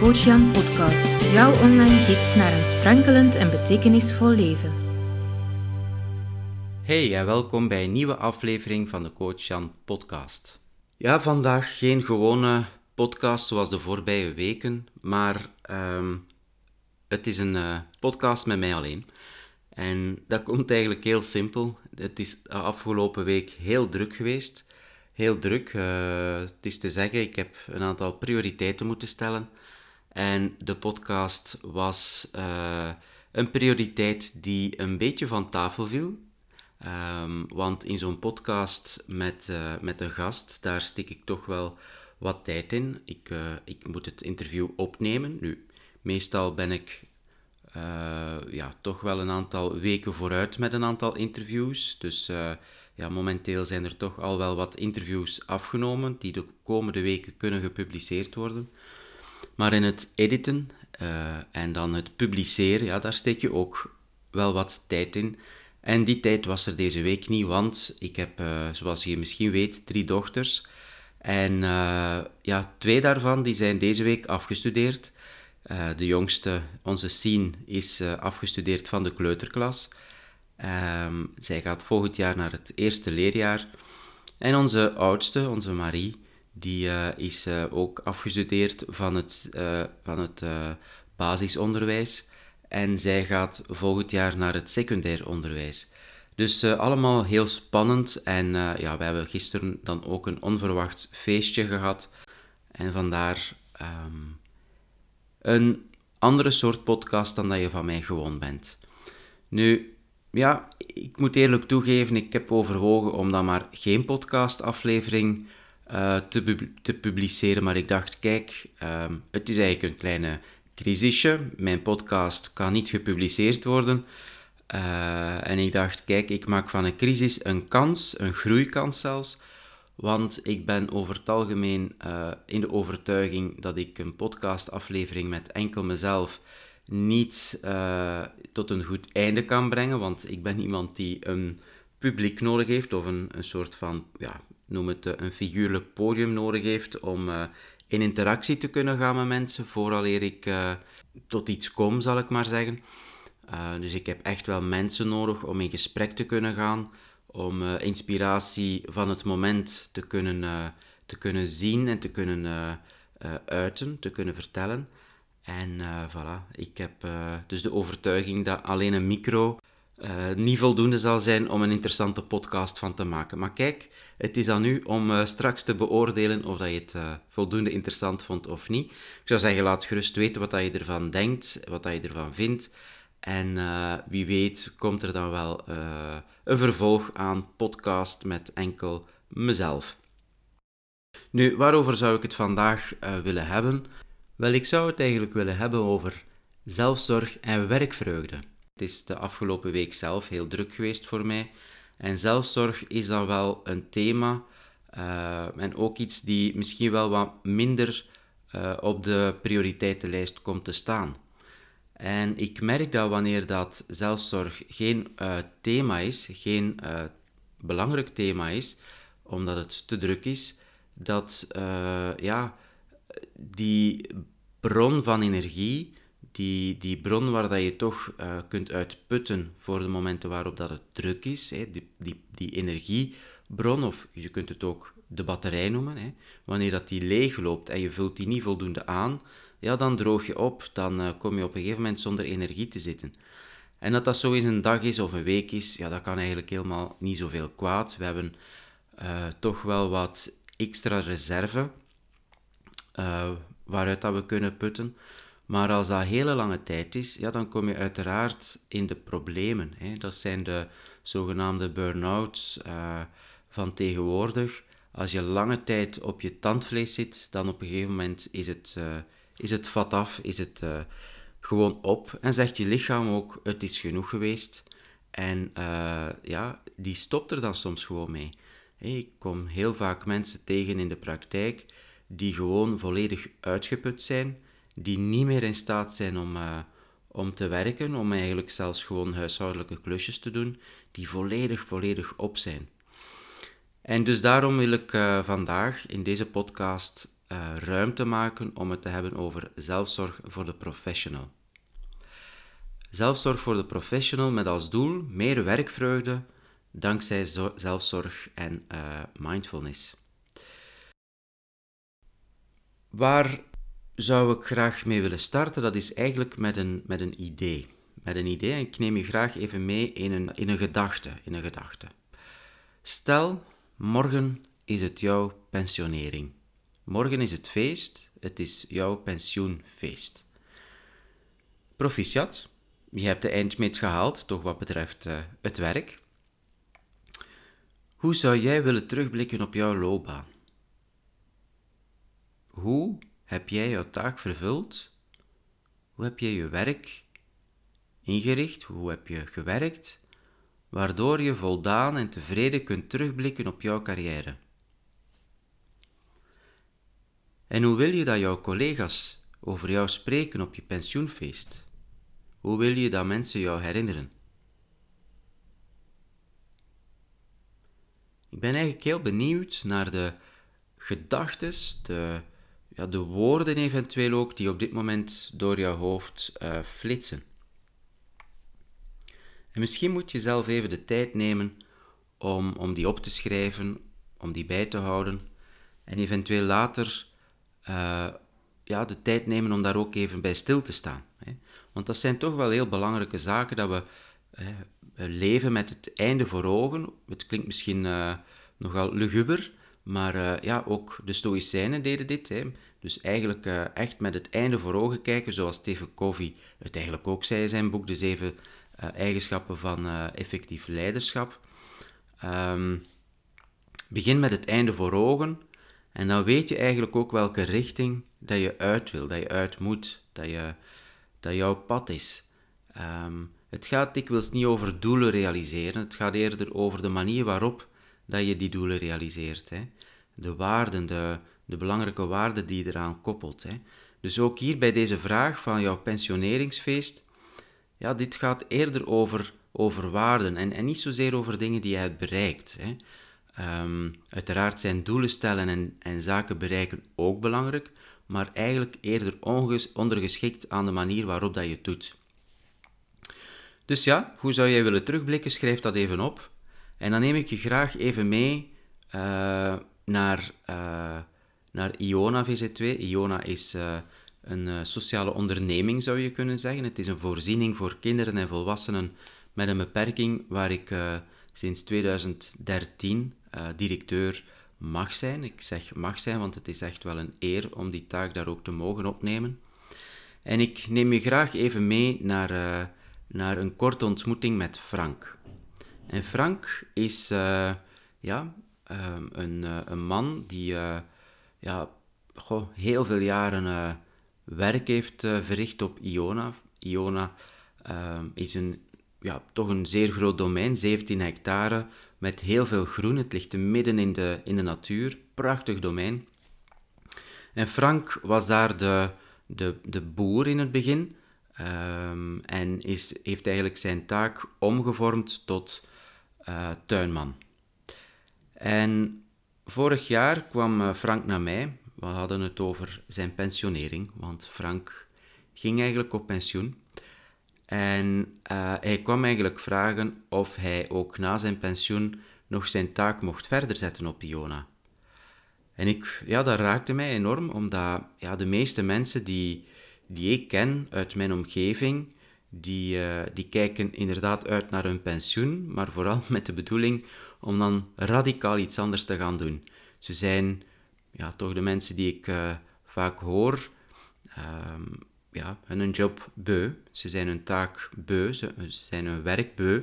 Coach Jan podcast, jouw online gids naar een sprankelend en betekenisvol leven. Hey en welkom bij een nieuwe aflevering van de Coach Jan podcast. Ja, vandaag geen gewone podcast zoals de voorbije weken, maar ehm, het is een uh, podcast met mij alleen. En dat komt eigenlijk heel simpel. Het is de afgelopen week heel druk geweest heel druk. Uh, het is te zeggen, ik heb een aantal prioriteiten moeten stellen. En de podcast was uh, een prioriteit die een beetje van tafel viel. Um, want in zo'n podcast met, uh, met een gast, daar steek ik toch wel wat tijd in. Ik, ik moet het interview opnemen. Nu, meestal ben ik ja, toch wel een aantal weken vooruit met een aantal interviews. Dus ja, momenteel zijn er toch al wel wat interviews afgenomen die de komende weken kunnen gepubliceerd worden. Maar in het editen uh, en dan het publiceren, ja, daar steek je ook wel wat tijd in. En die tijd was er deze week niet, want ik heb, uh, zoals je misschien weet, drie dochters. En uh, ja, twee daarvan die zijn deze week afgestudeerd. de jongste, onze Sien, is afgestudeerd van de kleuterklas. Um, zij gaat volgend jaar naar het eerste leerjaar. En onze oudste, onze Marie, die uh, is uh, ook afgestudeerd van het, uh, van het basisonderwijs. En zij gaat volgend jaar naar het secundair onderwijs. Dus allemaal heel spannend. En ja, we hebben gisteren dan ook een onverwachts feestje gehad. En vandaar um, een andere soort podcast dan dat je van mij gewoon bent. Nu, ja, ik moet eerlijk toegeven, ik heb overwogen om dan maar geen podcastaflevering uh, te, te, publiceren. Maar ik dacht, kijk, uh, het is eigenlijk een kleine crisisje. Mijn podcast kan niet gepubliceerd worden. Uh, en ik dacht, kijk, ik maak van een crisis een kans, een groeikans zelfs. Want ik ben over het algemeen uh, in de overtuiging dat ik een podcastaflevering met enkel mezelf niet tot een goed einde kan brengen, want ik ben iemand die een publiek nodig heeft of een, een soort van, ja, noem het eh, een figuurlijk podium nodig heeft om uh, in interactie te kunnen gaan met mensen, vooraleer ik uh, tot iets kom, zal ik maar zeggen. dus ik heb echt wel mensen nodig om in gesprek te kunnen gaan, om inspiratie van het moment te kunnen, te kunnen zien en te kunnen uiten, te kunnen vertellen. En voilà, ik heb dus de overtuiging dat alleen een micro uh, niet voldoende zal zijn om een interessante podcast van te maken. Maar kijk, het is aan u om straks te beoordelen of dat je het voldoende interessant vond of niet. Ik zou zeggen, laat gerust weten wat dat je ervan denkt, wat dat je ervan vindt. En wie weet komt er dan wel een vervolg aan podcast met enkel mezelf. Nu, waarover zou ik het vandaag willen hebben? Wel, ik zou het eigenlijk willen hebben over zelfzorg en werkvreugde. Het is de afgelopen week zelf heel druk geweest voor mij. En zelfzorg is dan wel een thema uh, en ook iets die misschien wel wat minder uh, op de prioriteitenlijst komt te staan. En ik merk dat wanneer dat zelfzorg geen uh, thema is, geen belangrijk thema is, omdat het te druk is, dat ja, die bron van energie, die, die bron waar dat je toch uh, kunt uitputten voor de momenten waarop dat het druk is, hè, die, die, die energiebron, of je kunt het ook de batterij noemen, hè, wanneer dat die leeg loopt en je vult die niet voldoende aan, ja, dan droog je op, dan uh, kom je op een gegeven moment zonder energie te zitten. En dat dat zo eens een dag is of een week is, ja, dat kan eigenlijk helemaal niet zoveel kwaad. We hebben uh, toch wel wat extra reserve waaruit dat we kunnen putten. Maar als dat hele lange tijd is, ja, dan kom je uiteraard in de problemen. Hè. Dat zijn de zogenaamde burn-outs uh, van tegenwoordig. Als je lange tijd op je tandvlees zit, dan op een gegeven moment is het, uh, is het vat af, is het uh, gewoon op. En zegt je lichaam ook, het is genoeg geweest. En ja, die stopt er dan soms gewoon mee. Ik kom heel vaak mensen tegen in de praktijk die gewoon volledig uitgeput zijn, die niet meer in staat zijn om, uh, om te werken, om eigenlijk zelfs gewoon huishoudelijke klusjes te doen, die volledig, volledig op zijn. En dus daarom wil ik uh, vandaag in deze podcast uh, ruimte maken om het te hebben over zelfzorg voor de professional. Zelfzorg voor de professional met als doel meer werkvreugde dankzij zelfzorg en mindfulness. Waar zou ik graag mee willen starten? Dat is eigenlijk met een, met een idee. Met een idee en ik neem je graag even mee in een, in een gedachte. In een gedachte. Stel, morgen is het jouw pensionering. Morgen is het feest, het is jouw pensioenfeest. Proficiat, je hebt de eindmeet gehaald, toch wat betreft uh, het werk. Hoe zou jij willen terugblikken op jouw loopbaan? Hoe heb jij jouw taak vervuld? Hoe heb je je werk ingericht? Hoe heb je gewerkt? Waardoor je voldaan en tevreden kunt terugblikken op jouw carrière. En hoe wil je dat jouw collega's over jou spreken op je pensioenfeest? Hoe wil je dat mensen jou herinneren? Ik ben eigenlijk heel benieuwd naar de gedachten, de, de woorden eventueel ook, die op dit moment door jouw hoofd uh, flitsen. En misschien moet je zelf even de tijd nemen om, om die op te schrijven, om die bij te houden en eventueel later uh, ja, de tijd nemen om daar ook even bij stil te staan. Hè. Want dat zijn toch wel heel belangrijke zaken dat we leven met het einde voor ogen. Het klinkt misschien uh, nogal luguber, maar ja, ook de Stoïcijnen deden dit. Hè. Dus eigenlijk echt met het einde voor ogen kijken, zoals Stephen Covey het eigenlijk ook zei in zijn boek, De Zeven Eigenschappen van Effectief Leiderschap. Um, begin met het einde voor ogen en dan weet je eigenlijk ook welke richting dat je uit wil, dat je uit moet, dat, je, dat jouw pad is. Um, het gaat dikwijls niet over doelen realiseren, het gaat eerder over de manier waarop dat je die doelen realiseert. Hè. De waarden, de, de belangrijke waarden die je eraan koppelt. Hè. Dus ook hier bij deze vraag van jouw pensioneringsfeest, ja, dit gaat eerder over, over waarden en, en niet zozeer over dingen die je hebt bereikt. Hè. Um, uiteraard zijn doelen stellen en, en zaken bereiken ook belangrijk, maar eigenlijk eerder ondergeschikt aan de manier waarop dat je het doet. Dus ja, hoe zou jij willen terugblikken? Schrijf dat even op. En dan neem ik je graag even mee uh, naar, uh, naar Iona VZ2. Iona is uh, een sociale onderneming, zou je kunnen zeggen. Het is een voorziening voor kinderen en volwassenen met een beperking waar ik sinds 2013 uh, directeur mag zijn. Ik zeg mag zijn, want het is echt wel een eer om die taak daar ook te mogen opnemen. En ik neem je graag even mee naar, naar een korte ontmoeting met Frank. En Frank is ja, um, een, een man die ja, goh, heel veel jaren werk heeft verricht op Iona. Iona ehm, is een, ja, toch een zeer groot domein, 17 hectare, met heel veel groen. Het ligt midden in de, in de natuur. Prachtig domein. En Frank was daar de, de, de boer in het begin. Um, en is, heeft eigenlijk zijn taak omgevormd tot uh, tuinman. En vorig jaar kwam uh, Frank naar mij. We hadden het over zijn pensionering, want Frank ging eigenlijk op pensioen. En uh, hij kwam eigenlijk vragen of hij ook na zijn pensioen nog zijn taak mocht verder zetten op Iona. En ik, ja, dat raakte mij enorm, omdat ja, de meeste mensen die, die ik ken uit mijn omgeving, die, uh, die kijken inderdaad uit naar hun pensioen, maar vooral met de bedoeling om dan radicaal iets anders te gaan doen. Ze zijn ja, toch de mensen die ik uh, vaak hoor, um, ja, hun job beu. Ze zijn hun taak beu, ze, zijn hun werk beu.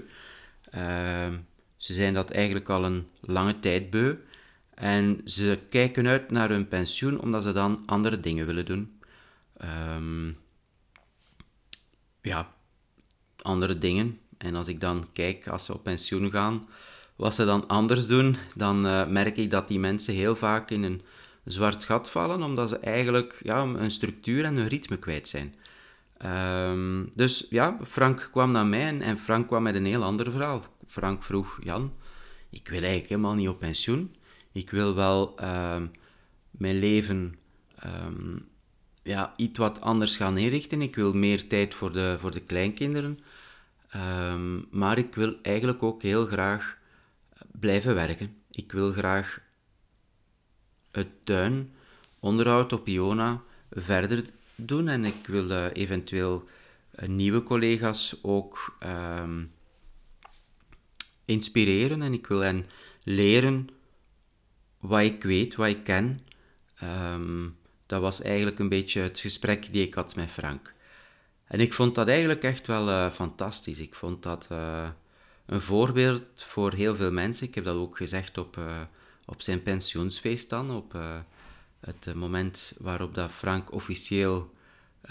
Uh, ze zijn dat eigenlijk al een lange tijd beu. En ze kijken uit naar hun pensioen omdat ze dan andere dingen willen doen. Um, ja, andere dingen. En als ik dan kijk, als ze op pensioen gaan, wat ze dan anders doen, dan uh, merk ik dat die mensen heel vaak in een zwart gat vallen, omdat ze eigenlijk ja, een structuur en een ritme kwijt zijn. Um, dus ja, Frank kwam naar mij en, Frank kwam met een heel ander verhaal. Frank vroeg, Jan, ik wil eigenlijk helemaal niet op pensioen. Ik wil wel uh, mijn leven ehm, ja, iets wat anders gaan inrichten. Ik wil meer tijd voor de, voor de kleinkinderen. Ehm, maar ik wil eigenlijk ook heel graag blijven werken. Ik wil graag het tuinonderhoud op Iona verder doen en ik wil uh, eventueel uh, nieuwe collega's ook ehm, inspireren en ik wil hen leren wat ik weet, wat ik ken. Um, dat was eigenlijk een beetje het gesprek die ik had met Frank. En ik vond dat eigenlijk echt wel uh, fantastisch. Ik vond dat een voorbeeld voor heel veel mensen. Ik heb dat ook gezegd op, op zijn pensioensfeest dan, op het moment waarop dat Frank officieel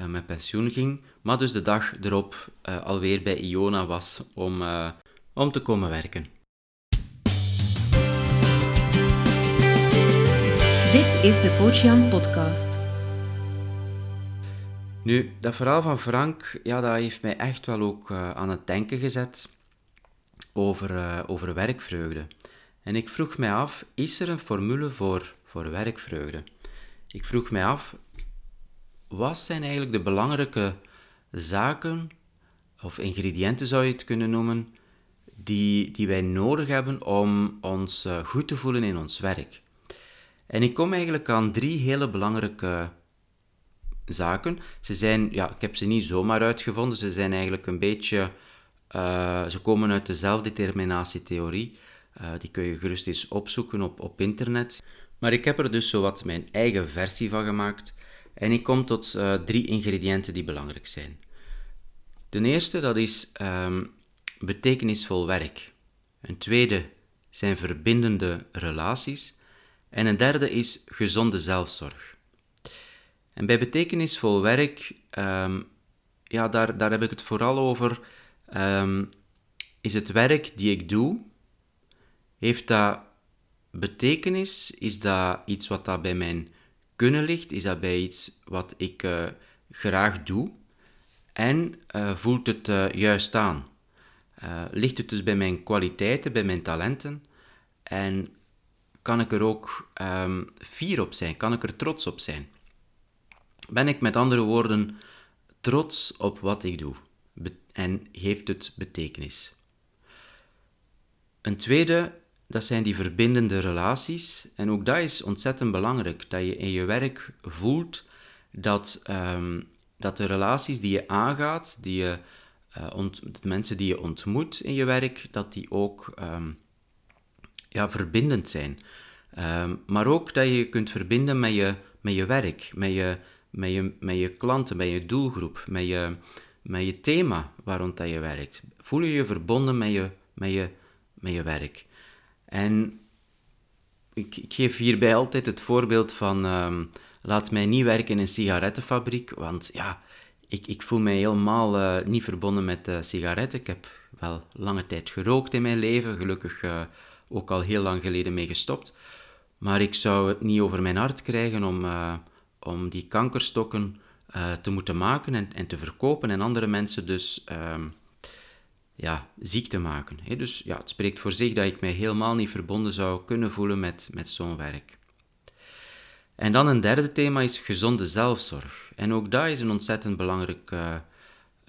uh, met pensioen ging, maar dus de dag erop alweer bij Iona was om, om te komen werken. Dit is de Coach Jan podcast. Nu, dat verhaal van Frank, ja, dat heeft mij echt wel ook aan het denken gezet over, over werkvreugde. En ik vroeg mij af, is er een formule voor, voor werkvreugde? Ik vroeg mij af, wat zijn eigenlijk de belangrijke zaken, of ingrediënten zou je het kunnen noemen, die, die wij nodig hebben om ons eh, goed te voelen in ons werk? En ik kom eigenlijk aan drie hele belangrijke zaken. Ze zijn, ja, ik heb ze niet zomaar uitgevonden, ze zijn eigenlijk een beetje, uh, ze komen uit de zelfdeterminatietheorie. Uh, die kun je gerust eens opzoeken op, op internet. Maar ik heb er dus zowat mijn eigen versie van gemaakt en ik kom tot uh, drie ingrediënten die belangrijk zijn. Ten eerste, dat is um, betekenisvol werk. Een tweede zijn verbindende relaties. En een derde is gezonde zelfzorg. En bij betekenisvol werk, um, ja, daar, daar heb ik het vooral over. Um, is het werk die ik doe, heeft dat betekenis? Is dat iets wat dat bij mijn kunnen ligt? Is dat bij iets wat ik uh, graag doe? En uh, voelt het uh, juist aan? ligt het dus bij mijn kwaliteiten, bij mijn talenten? En kan ik er ook um, fier op zijn? Kan ik er trots op zijn? Ben ik met andere woorden trots op wat ik doe? En heeft het betekenis? Een tweede dat zijn die verbindende relaties. En ook dat is ontzettend belangrijk, dat je in je werk voelt dat, um, dat de relaties die je aangaat, die je, uh, ont, de mensen die je ontmoet in je werk, dat die ook um, ja, verbindend zijn. Um, maar ook dat je je kunt verbinden met je, met je werk, met je, met, je, met je klanten, met je doelgroep, met je, met je thema waar dat je werkt. Voel je je verbonden met je, met je, met je werk. En ik, ik, geef hierbij altijd het voorbeeld van ehm, laat mij niet werken in een sigarettenfabriek, want ja, ik, ik voel mij helemaal uh, niet verbonden met sigaretten. Ik heb wel lange tijd gerookt in mijn leven, gelukkig uh, ook al heel lang geleden mee gestopt. Maar ik zou het niet over mijn hart krijgen om, om die kankerstokken te moeten maken en, en, te verkopen en andere mensen dus ehm, ja, ziek te maken. Dus ja, het spreekt voor zich dat ik mij helemaal niet verbonden zou kunnen voelen met, met zo'n werk. En dan een derde thema is gezonde zelfzorg. En ook dat is een ontzettend belangrijk uh,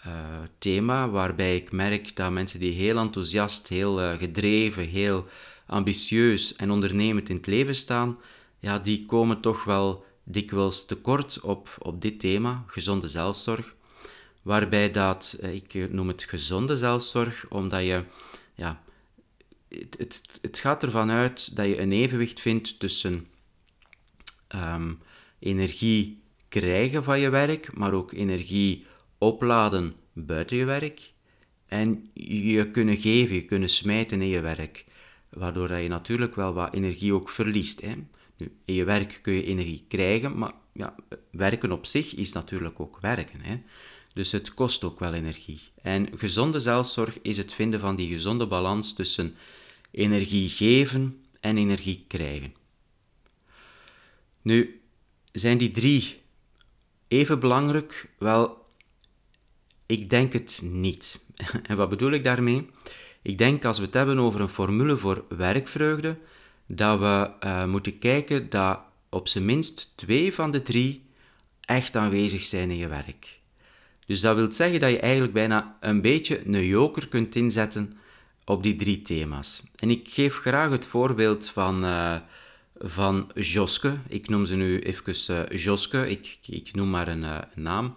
uh, thema, waarbij ik merk dat mensen die heel enthousiast, heel gedreven, heel ambitieus en ondernemend in het leven staan, ja, die komen toch wel dikwijls tekort op, op dit thema, gezonde zelfzorg waarbij dat, eh, ik noem het gezonde zelfzorg, omdat je, ja, het, het, het gaat ervan uit dat je een evenwicht vindt tussen um, energie krijgen van je werk, maar ook energie opladen buiten je werk en je kunnen geven, je kunnen smijten in je werk, waardoor dat je natuurlijk wel wat energie ook verliest. Hè. In je werk kun je energie krijgen, maar ja, werken op zich is natuurlijk ook werken. Hè. Dus het kost ook wel energie. En gezonde zelfzorg is het vinden van die gezonde balans tussen energie geven en energie krijgen. Nu, zijn die drie even belangrijk? Wel, ik denk het niet. En wat bedoel ik daarmee? Ik denk als we het hebben over een formule voor werkvreugde, dat we uh, moeten kijken dat op zijn minst twee van de drie echt aanwezig zijn in je werk. Dus dat wil zeggen dat je eigenlijk bijna een beetje een joker kunt inzetten op die drie thema's. En ik geef graag het voorbeeld van, uh, van Joske. Ik noem ze nu even uh, Joske, ik, ik noem maar een, naam.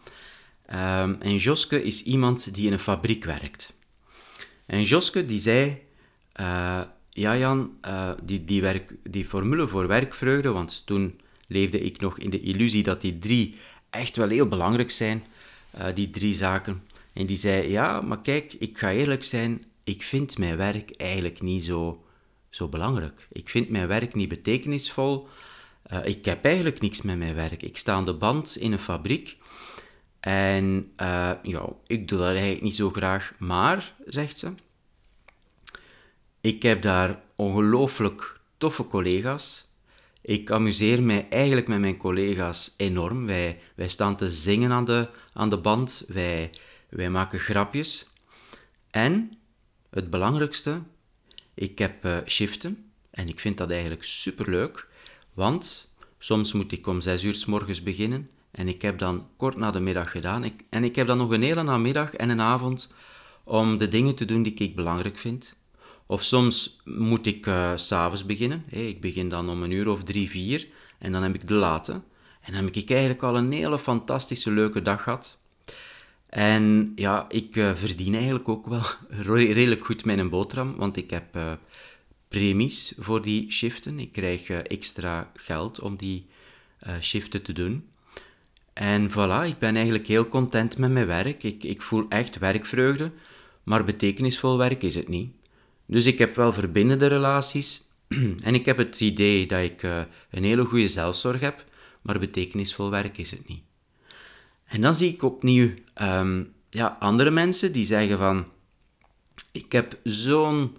Um, en Joske is iemand die in een fabriek werkt. En Joske die zei, ja Jan, die, die, werk, die formule voor werkvreugde, want toen leefde ik nog in de illusie dat die drie echt wel heel belangrijk zijn, die drie zaken. En die zei, ja, maar kijk, ik ga eerlijk zijn, ik vind mijn werk eigenlijk niet zo, zo belangrijk. Ik vind mijn werk niet betekenisvol. Uh, ik heb eigenlijk niks met mijn werk. Ik sta aan de band in een fabriek en uh, ja, ik doe dat eigenlijk niet zo graag. Maar, zegt ze, ik heb daar ongelooflijk toffe collega's. Ik amuseer mij eigenlijk met mijn collega's enorm. Wij, wij staan te zingen aan de, aan de band. Wij, wij maken grapjes. En het belangrijkste, ik heb uh, shiften en ik vind dat eigenlijk superleuk, want soms moet ik om 6 uur s morgens beginnen en ik heb dan kort na de middag gedaan ik, en ik heb dan nog een hele namiddag en een avond om de dingen te doen die ik belangrijk vind. Of soms moet ik uh, s'avonds beginnen. Ik begin dan om een uur of drie, vier en dan heb ik de late. En dan heb ik eigenlijk al een hele fantastische leuke dag gehad. En ja, ik uh, verdien eigenlijk ook wel redelijk goed mijn boterham, want ik heb uh, premies voor die shiften. Ik krijg extra geld om die shiften te doen. En voilà, ik ben eigenlijk heel content met mijn werk. Ik, ik voel echt werkvreugde, maar betekenisvol werk is het niet. Dus ik heb wel verbindende relaties en ik heb het idee dat ik een hele goede zelfzorg heb, maar betekenisvol werk is het niet. En dan zie ik opnieuw ehm, ja, andere mensen die zeggen van... Ik heb zo'n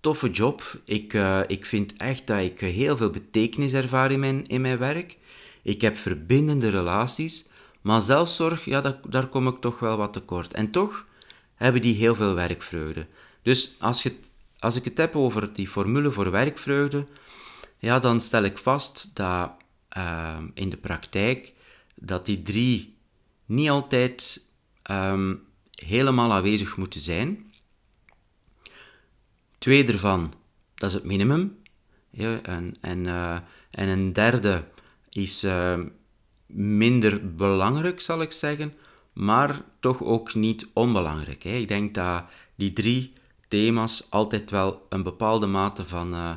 toffe job. Ik, uh, ik vind echt dat ik heel veel betekenis ervaar in mijn, in mijn werk. Ik heb verbindende relaties. Maar zelfzorg, ja, daar kom ik toch wel wat tekort. En toch hebben die heel veel werkvreugde. Dus als, je, als ik het heb over die formule voor werkvreugde, ja, dan stel ik vast dat uh, in de praktijk dat die drie niet altijd ehm, helemaal aanwezig moeten zijn. Twee ervan, dat is het minimum. En, en, uh, en een derde is uh, minder belangrijk, zal ik zeggen, maar toch ook niet onbelangrijk. Hè. Ik denk dat die drie thema's altijd wel een bepaalde mate van uh,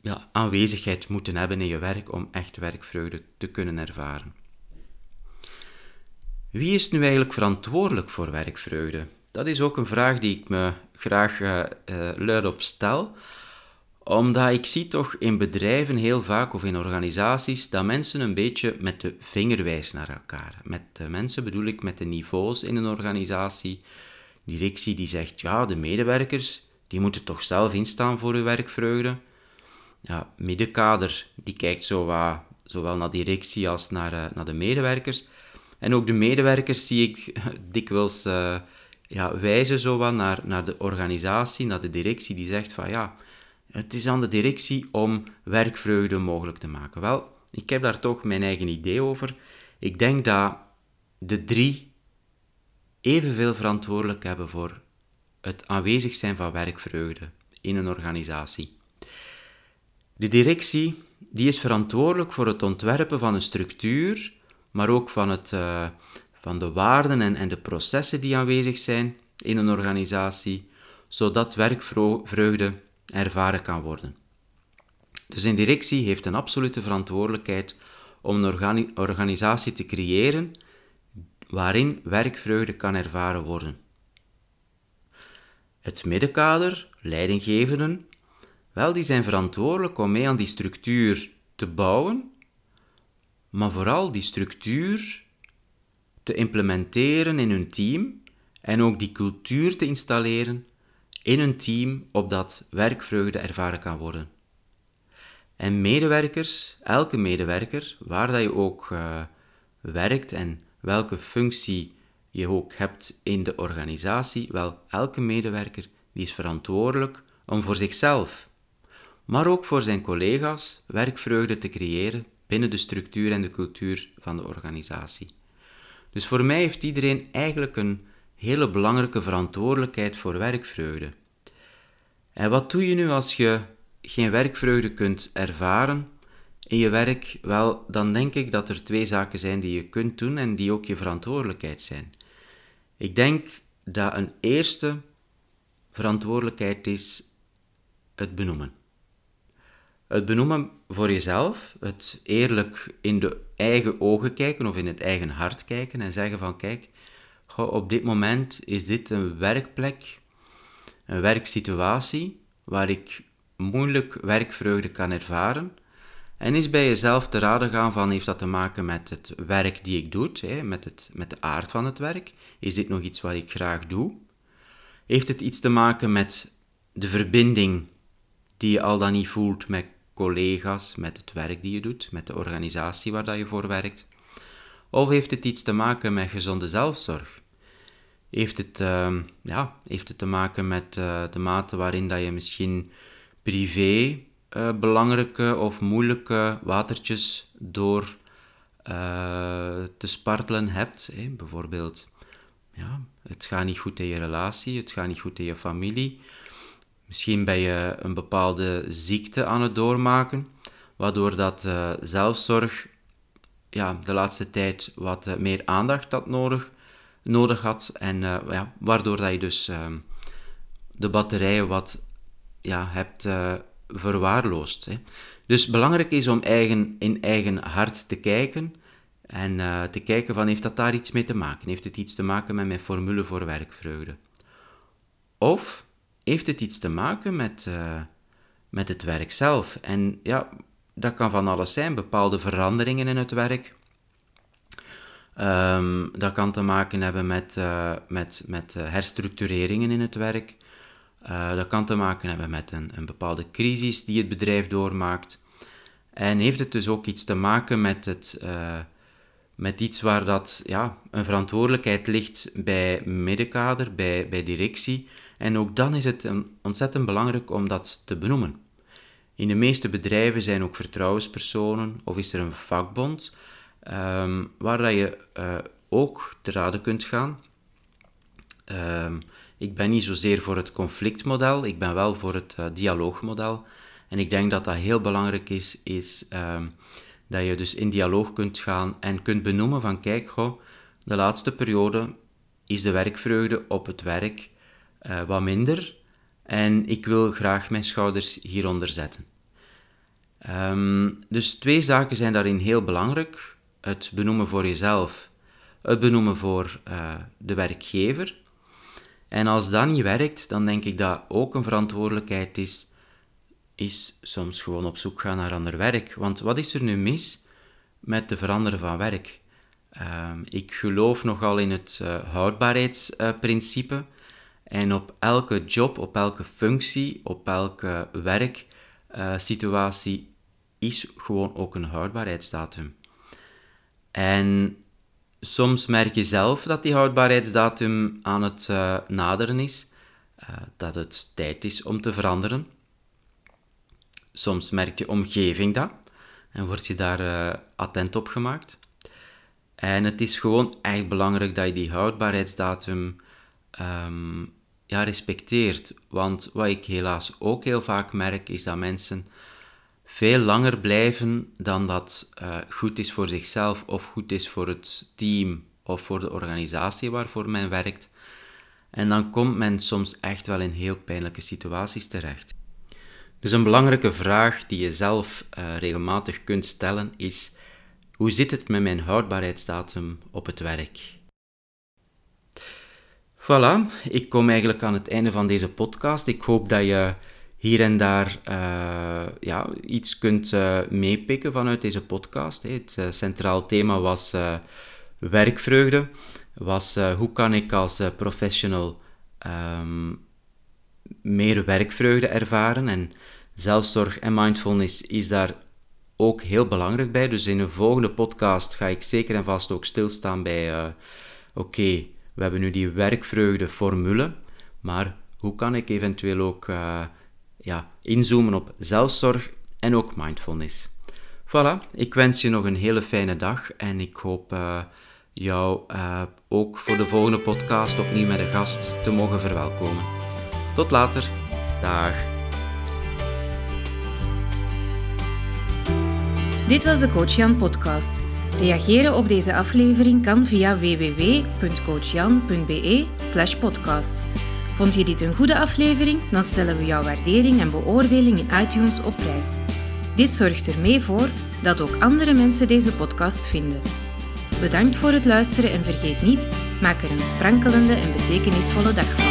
ja, aanwezigheid moeten hebben in je werk om echt werkvreugde te kunnen ervaren. Wie is nu eigenlijk verantwoordelijk voor werkvreugde? Dat is ook een vraag die ik me graag uh, uh, stel, omdat ik zie toch in bedrijven heel vaak of in organisaties dat mensen een beetje met de vinger wijzen naar elkaar. Met mensen bedoel ik met de niveaus in een organisatie. Directie die zegt, ja, de medewerkers die moeten toch zelf instaan voor hun werkvreugde. Ja, middenkader die kijkt zo wat, zowel naar directie als naar, uh, naar de medewerkers. En ook de medewerkers zie ik dikwijls uh, ja, wijzen zo naar, naar de organisatie, naar de directie, die zegt van ja, het is aan de directie om werkvreugde mogelijk te maken. Wel, ik heb daar toch mijn eigen idee over. Ik denk dat de drie evenveel verantwoordelijk hebben voor het aanwezig zijn van werkvreugde in een organisatie. De directie die is verantwoordelijk voor het ontwerpen van een structuur maar ook van, het, uh, van de waarden en, en de processen die aanwezig zijn in een organisatie, zodat werkvreugde ervaren kan worden. Dus een directie heeft een absolute verantwoordelijkheid om een organisatie te creëren waarin werkvreugde kan ervaren worden. Het middenkader, leidinggevenden, wel, die zijn verantwoordelijk om mee aan die structuur te bouwen maar vooral die structuur te implementeren in hun team en ook die cultuur te installeren in hun team, opdat werkvreugde ervaren kan worden. En medewerkers, elke medewerker, waar dat je ook uh, werkt en welke functie je ook hebt in de organisatie, wel, elke medewerker die is verantwoordelijk om voor zichzelf, maar ook voor zijn collega's werkvreugde te creëren binnen de structuur en de cultuur van de organisatie. Dus voor mij heeft iedereen eigenlijk een hele belangrijke verantwoordelijkheid voor werkvreugde. En wat doe je nu als je geen werkvreugde kunt ervaren in je werk? Wel, dan denk ik dat er twee zaken zijn die je kunt doen en die ook je verantwoordelijkheid zijn. Ik denk dat een eerste verantwoordelijkheid is het benoemen. Het benoemen voor jezelf, het eerlijk in de eigen ogen kijken of in het eigen hart kijken en zeggen van kijk, op dit moment is dit een werkplek, een werksituatie waar ik moeilijk werkvreugde kan ervaren. En is bij jezelf te raden gaan van, heeft dat te maken met het werk die ik doe, met, het, met de aard van het werk? Is dit nog iets wat ik graag doe? Heeft het iets te maken met de verbinding die je al dan niet voelt met collega's, met het werk die je doet, met de organisatie waar dat je voor werkt? Of heeft het iets te maken met gezonde zelfzorg? Heeft het, uh, ja, heeft het te maken met uh, de mate waarin dat je misschien privé uh, belangrijke of moeilijke watertjes door eh, te spartelen hebt? Hè? Bijvoorbeeld, ja, het gaat niet goed in je relatie, het gaat niet goed in je familie. Misschien ben je een bepaalde ziekte aan het doormaken, waardoor dat zelfzorg ja, de laatste tijd wat meer aandacht had nodig nodig had. En ja, waardoor dat je dus uh, de batterijen wat ja, hebt verwaarloosd. Hè. Dus belangrijk is om eigen, in eigen hart te kijken en te kijken van heeft dat daar iets mee te maken? Heeft het iets te maken met mijn formule voor werkvreugde? Of heeft het iets te maken met, met het werk zelf? En ja, dat kan van alles zijn, bepaalde veranderingen in het werk, Um, dat kan te maken hebben met, uh, met, met herstructureringen in het werk. Uh, dat kan te maken hebben met een, een bepaalde crisis die het bedrijf doormaakt. En heeft het dus ook iets te maken met, het, met iets waar dat, ja, een verantwoordelijkheid ligt bij middenkader, bij, bij directie. En ook dan is het ontzettend belangrijk om dat te benoemen. In de meeste bedrijven zijn ook vertrouwenspersonen of is er een vakbond um, waar dat je uh, ook te raden kunt gaan. Um, ik ben niet zozeer voor het conflictmodel, ik ben wel voor het uh, dialoogmodel. En ik denk dat dat heel belangrijk is, is um, dat je dus in dialoog kunt gaan en kunt benoemen van kijk, goh, de laatste periode is de werkvreugde op het werk uh, wat minder en ik wil graag mijn schouders hieronder zetten. Um, dus twee zaken zijn daarin heel belangrijk het benoemen voor jezelf, het benoemen voor uh, de werkgever. En als dat niet werkt, dan denk ik dat ook een verantwoordelijkheid is, is soms gewoon op zoek gaan naar ander werk. Want wat is er nu mis met te veranderen van werk? Uh, ik geloof nogal in het uh, houdbaarheidsprincipe. en op elke job, op elke functie, op elke werksituatie is gewoon ook een houdbaarheidsdatum. En soms merk je zelf dat die houdbaarheidsdatum aan het uh, naderen is, uh, dat het tijd is om te veranderen. Soms merkt je omgeving dat en word je daar uh, attent op gemaakt. En het is gewoon echt belangrijk dat je die houdbaarheidsdatum um, ja, respecteert. Want wat ik helaas ook heel vaak merk, is dat mensen veel langer blijven dan dat uh, goed is voor zichzelf of goed is voor het team of voor de organisatie waarvoor men werkt. En dan komt men soms echt wel in heel pijnlijke situaties terecht. Dus een belangrijke vraag die je zelf uh, regelmatig kunt stellen is: hoe zit het met mijn houdbaarheidsdatum op het werk? Voilà, ik kom eigenlijk aan het einde van deze podcast. Ik hoop dat je hier en daar uh, ja, iets kunt uh, meepikken vanuit deze podcast. Het uh, centraal thema was werkvreugde. Was hoe kan ik als professional um, meer werkvreugde ervaren? En zelfzorg en mindfulness is daar ook heel belangrijk bij. Dus in een volgende podcast ga ik zeker en vast ook stilstaan bij: oké, we hebben nu die werkvreugde formule, maar hoe kan ik eventueel ook ja, inzoomen op zelfzorg en ook mindfulness. Voilà, ik wens je nog een hele fijne dag en ik hoop uh, jou uh, ook voor de volgende podcast opnieuw met een gast te mogen verwelkomen. Tot later. Dag. Dit was de Coach Jan podcast. Reageren op deze aflevering kan via www.coachjan.be/podcast. Vond je dit een goede aflevering? Dan stellen we jouw waardering en beoordeling in iTunes op prijs. Dit zorgt er mee voor dat ook andere mensen deze podcast vinden. Bedankt voor het luisteren en vergeet niet, maak er een sprankelende en betekenisvolle dag van.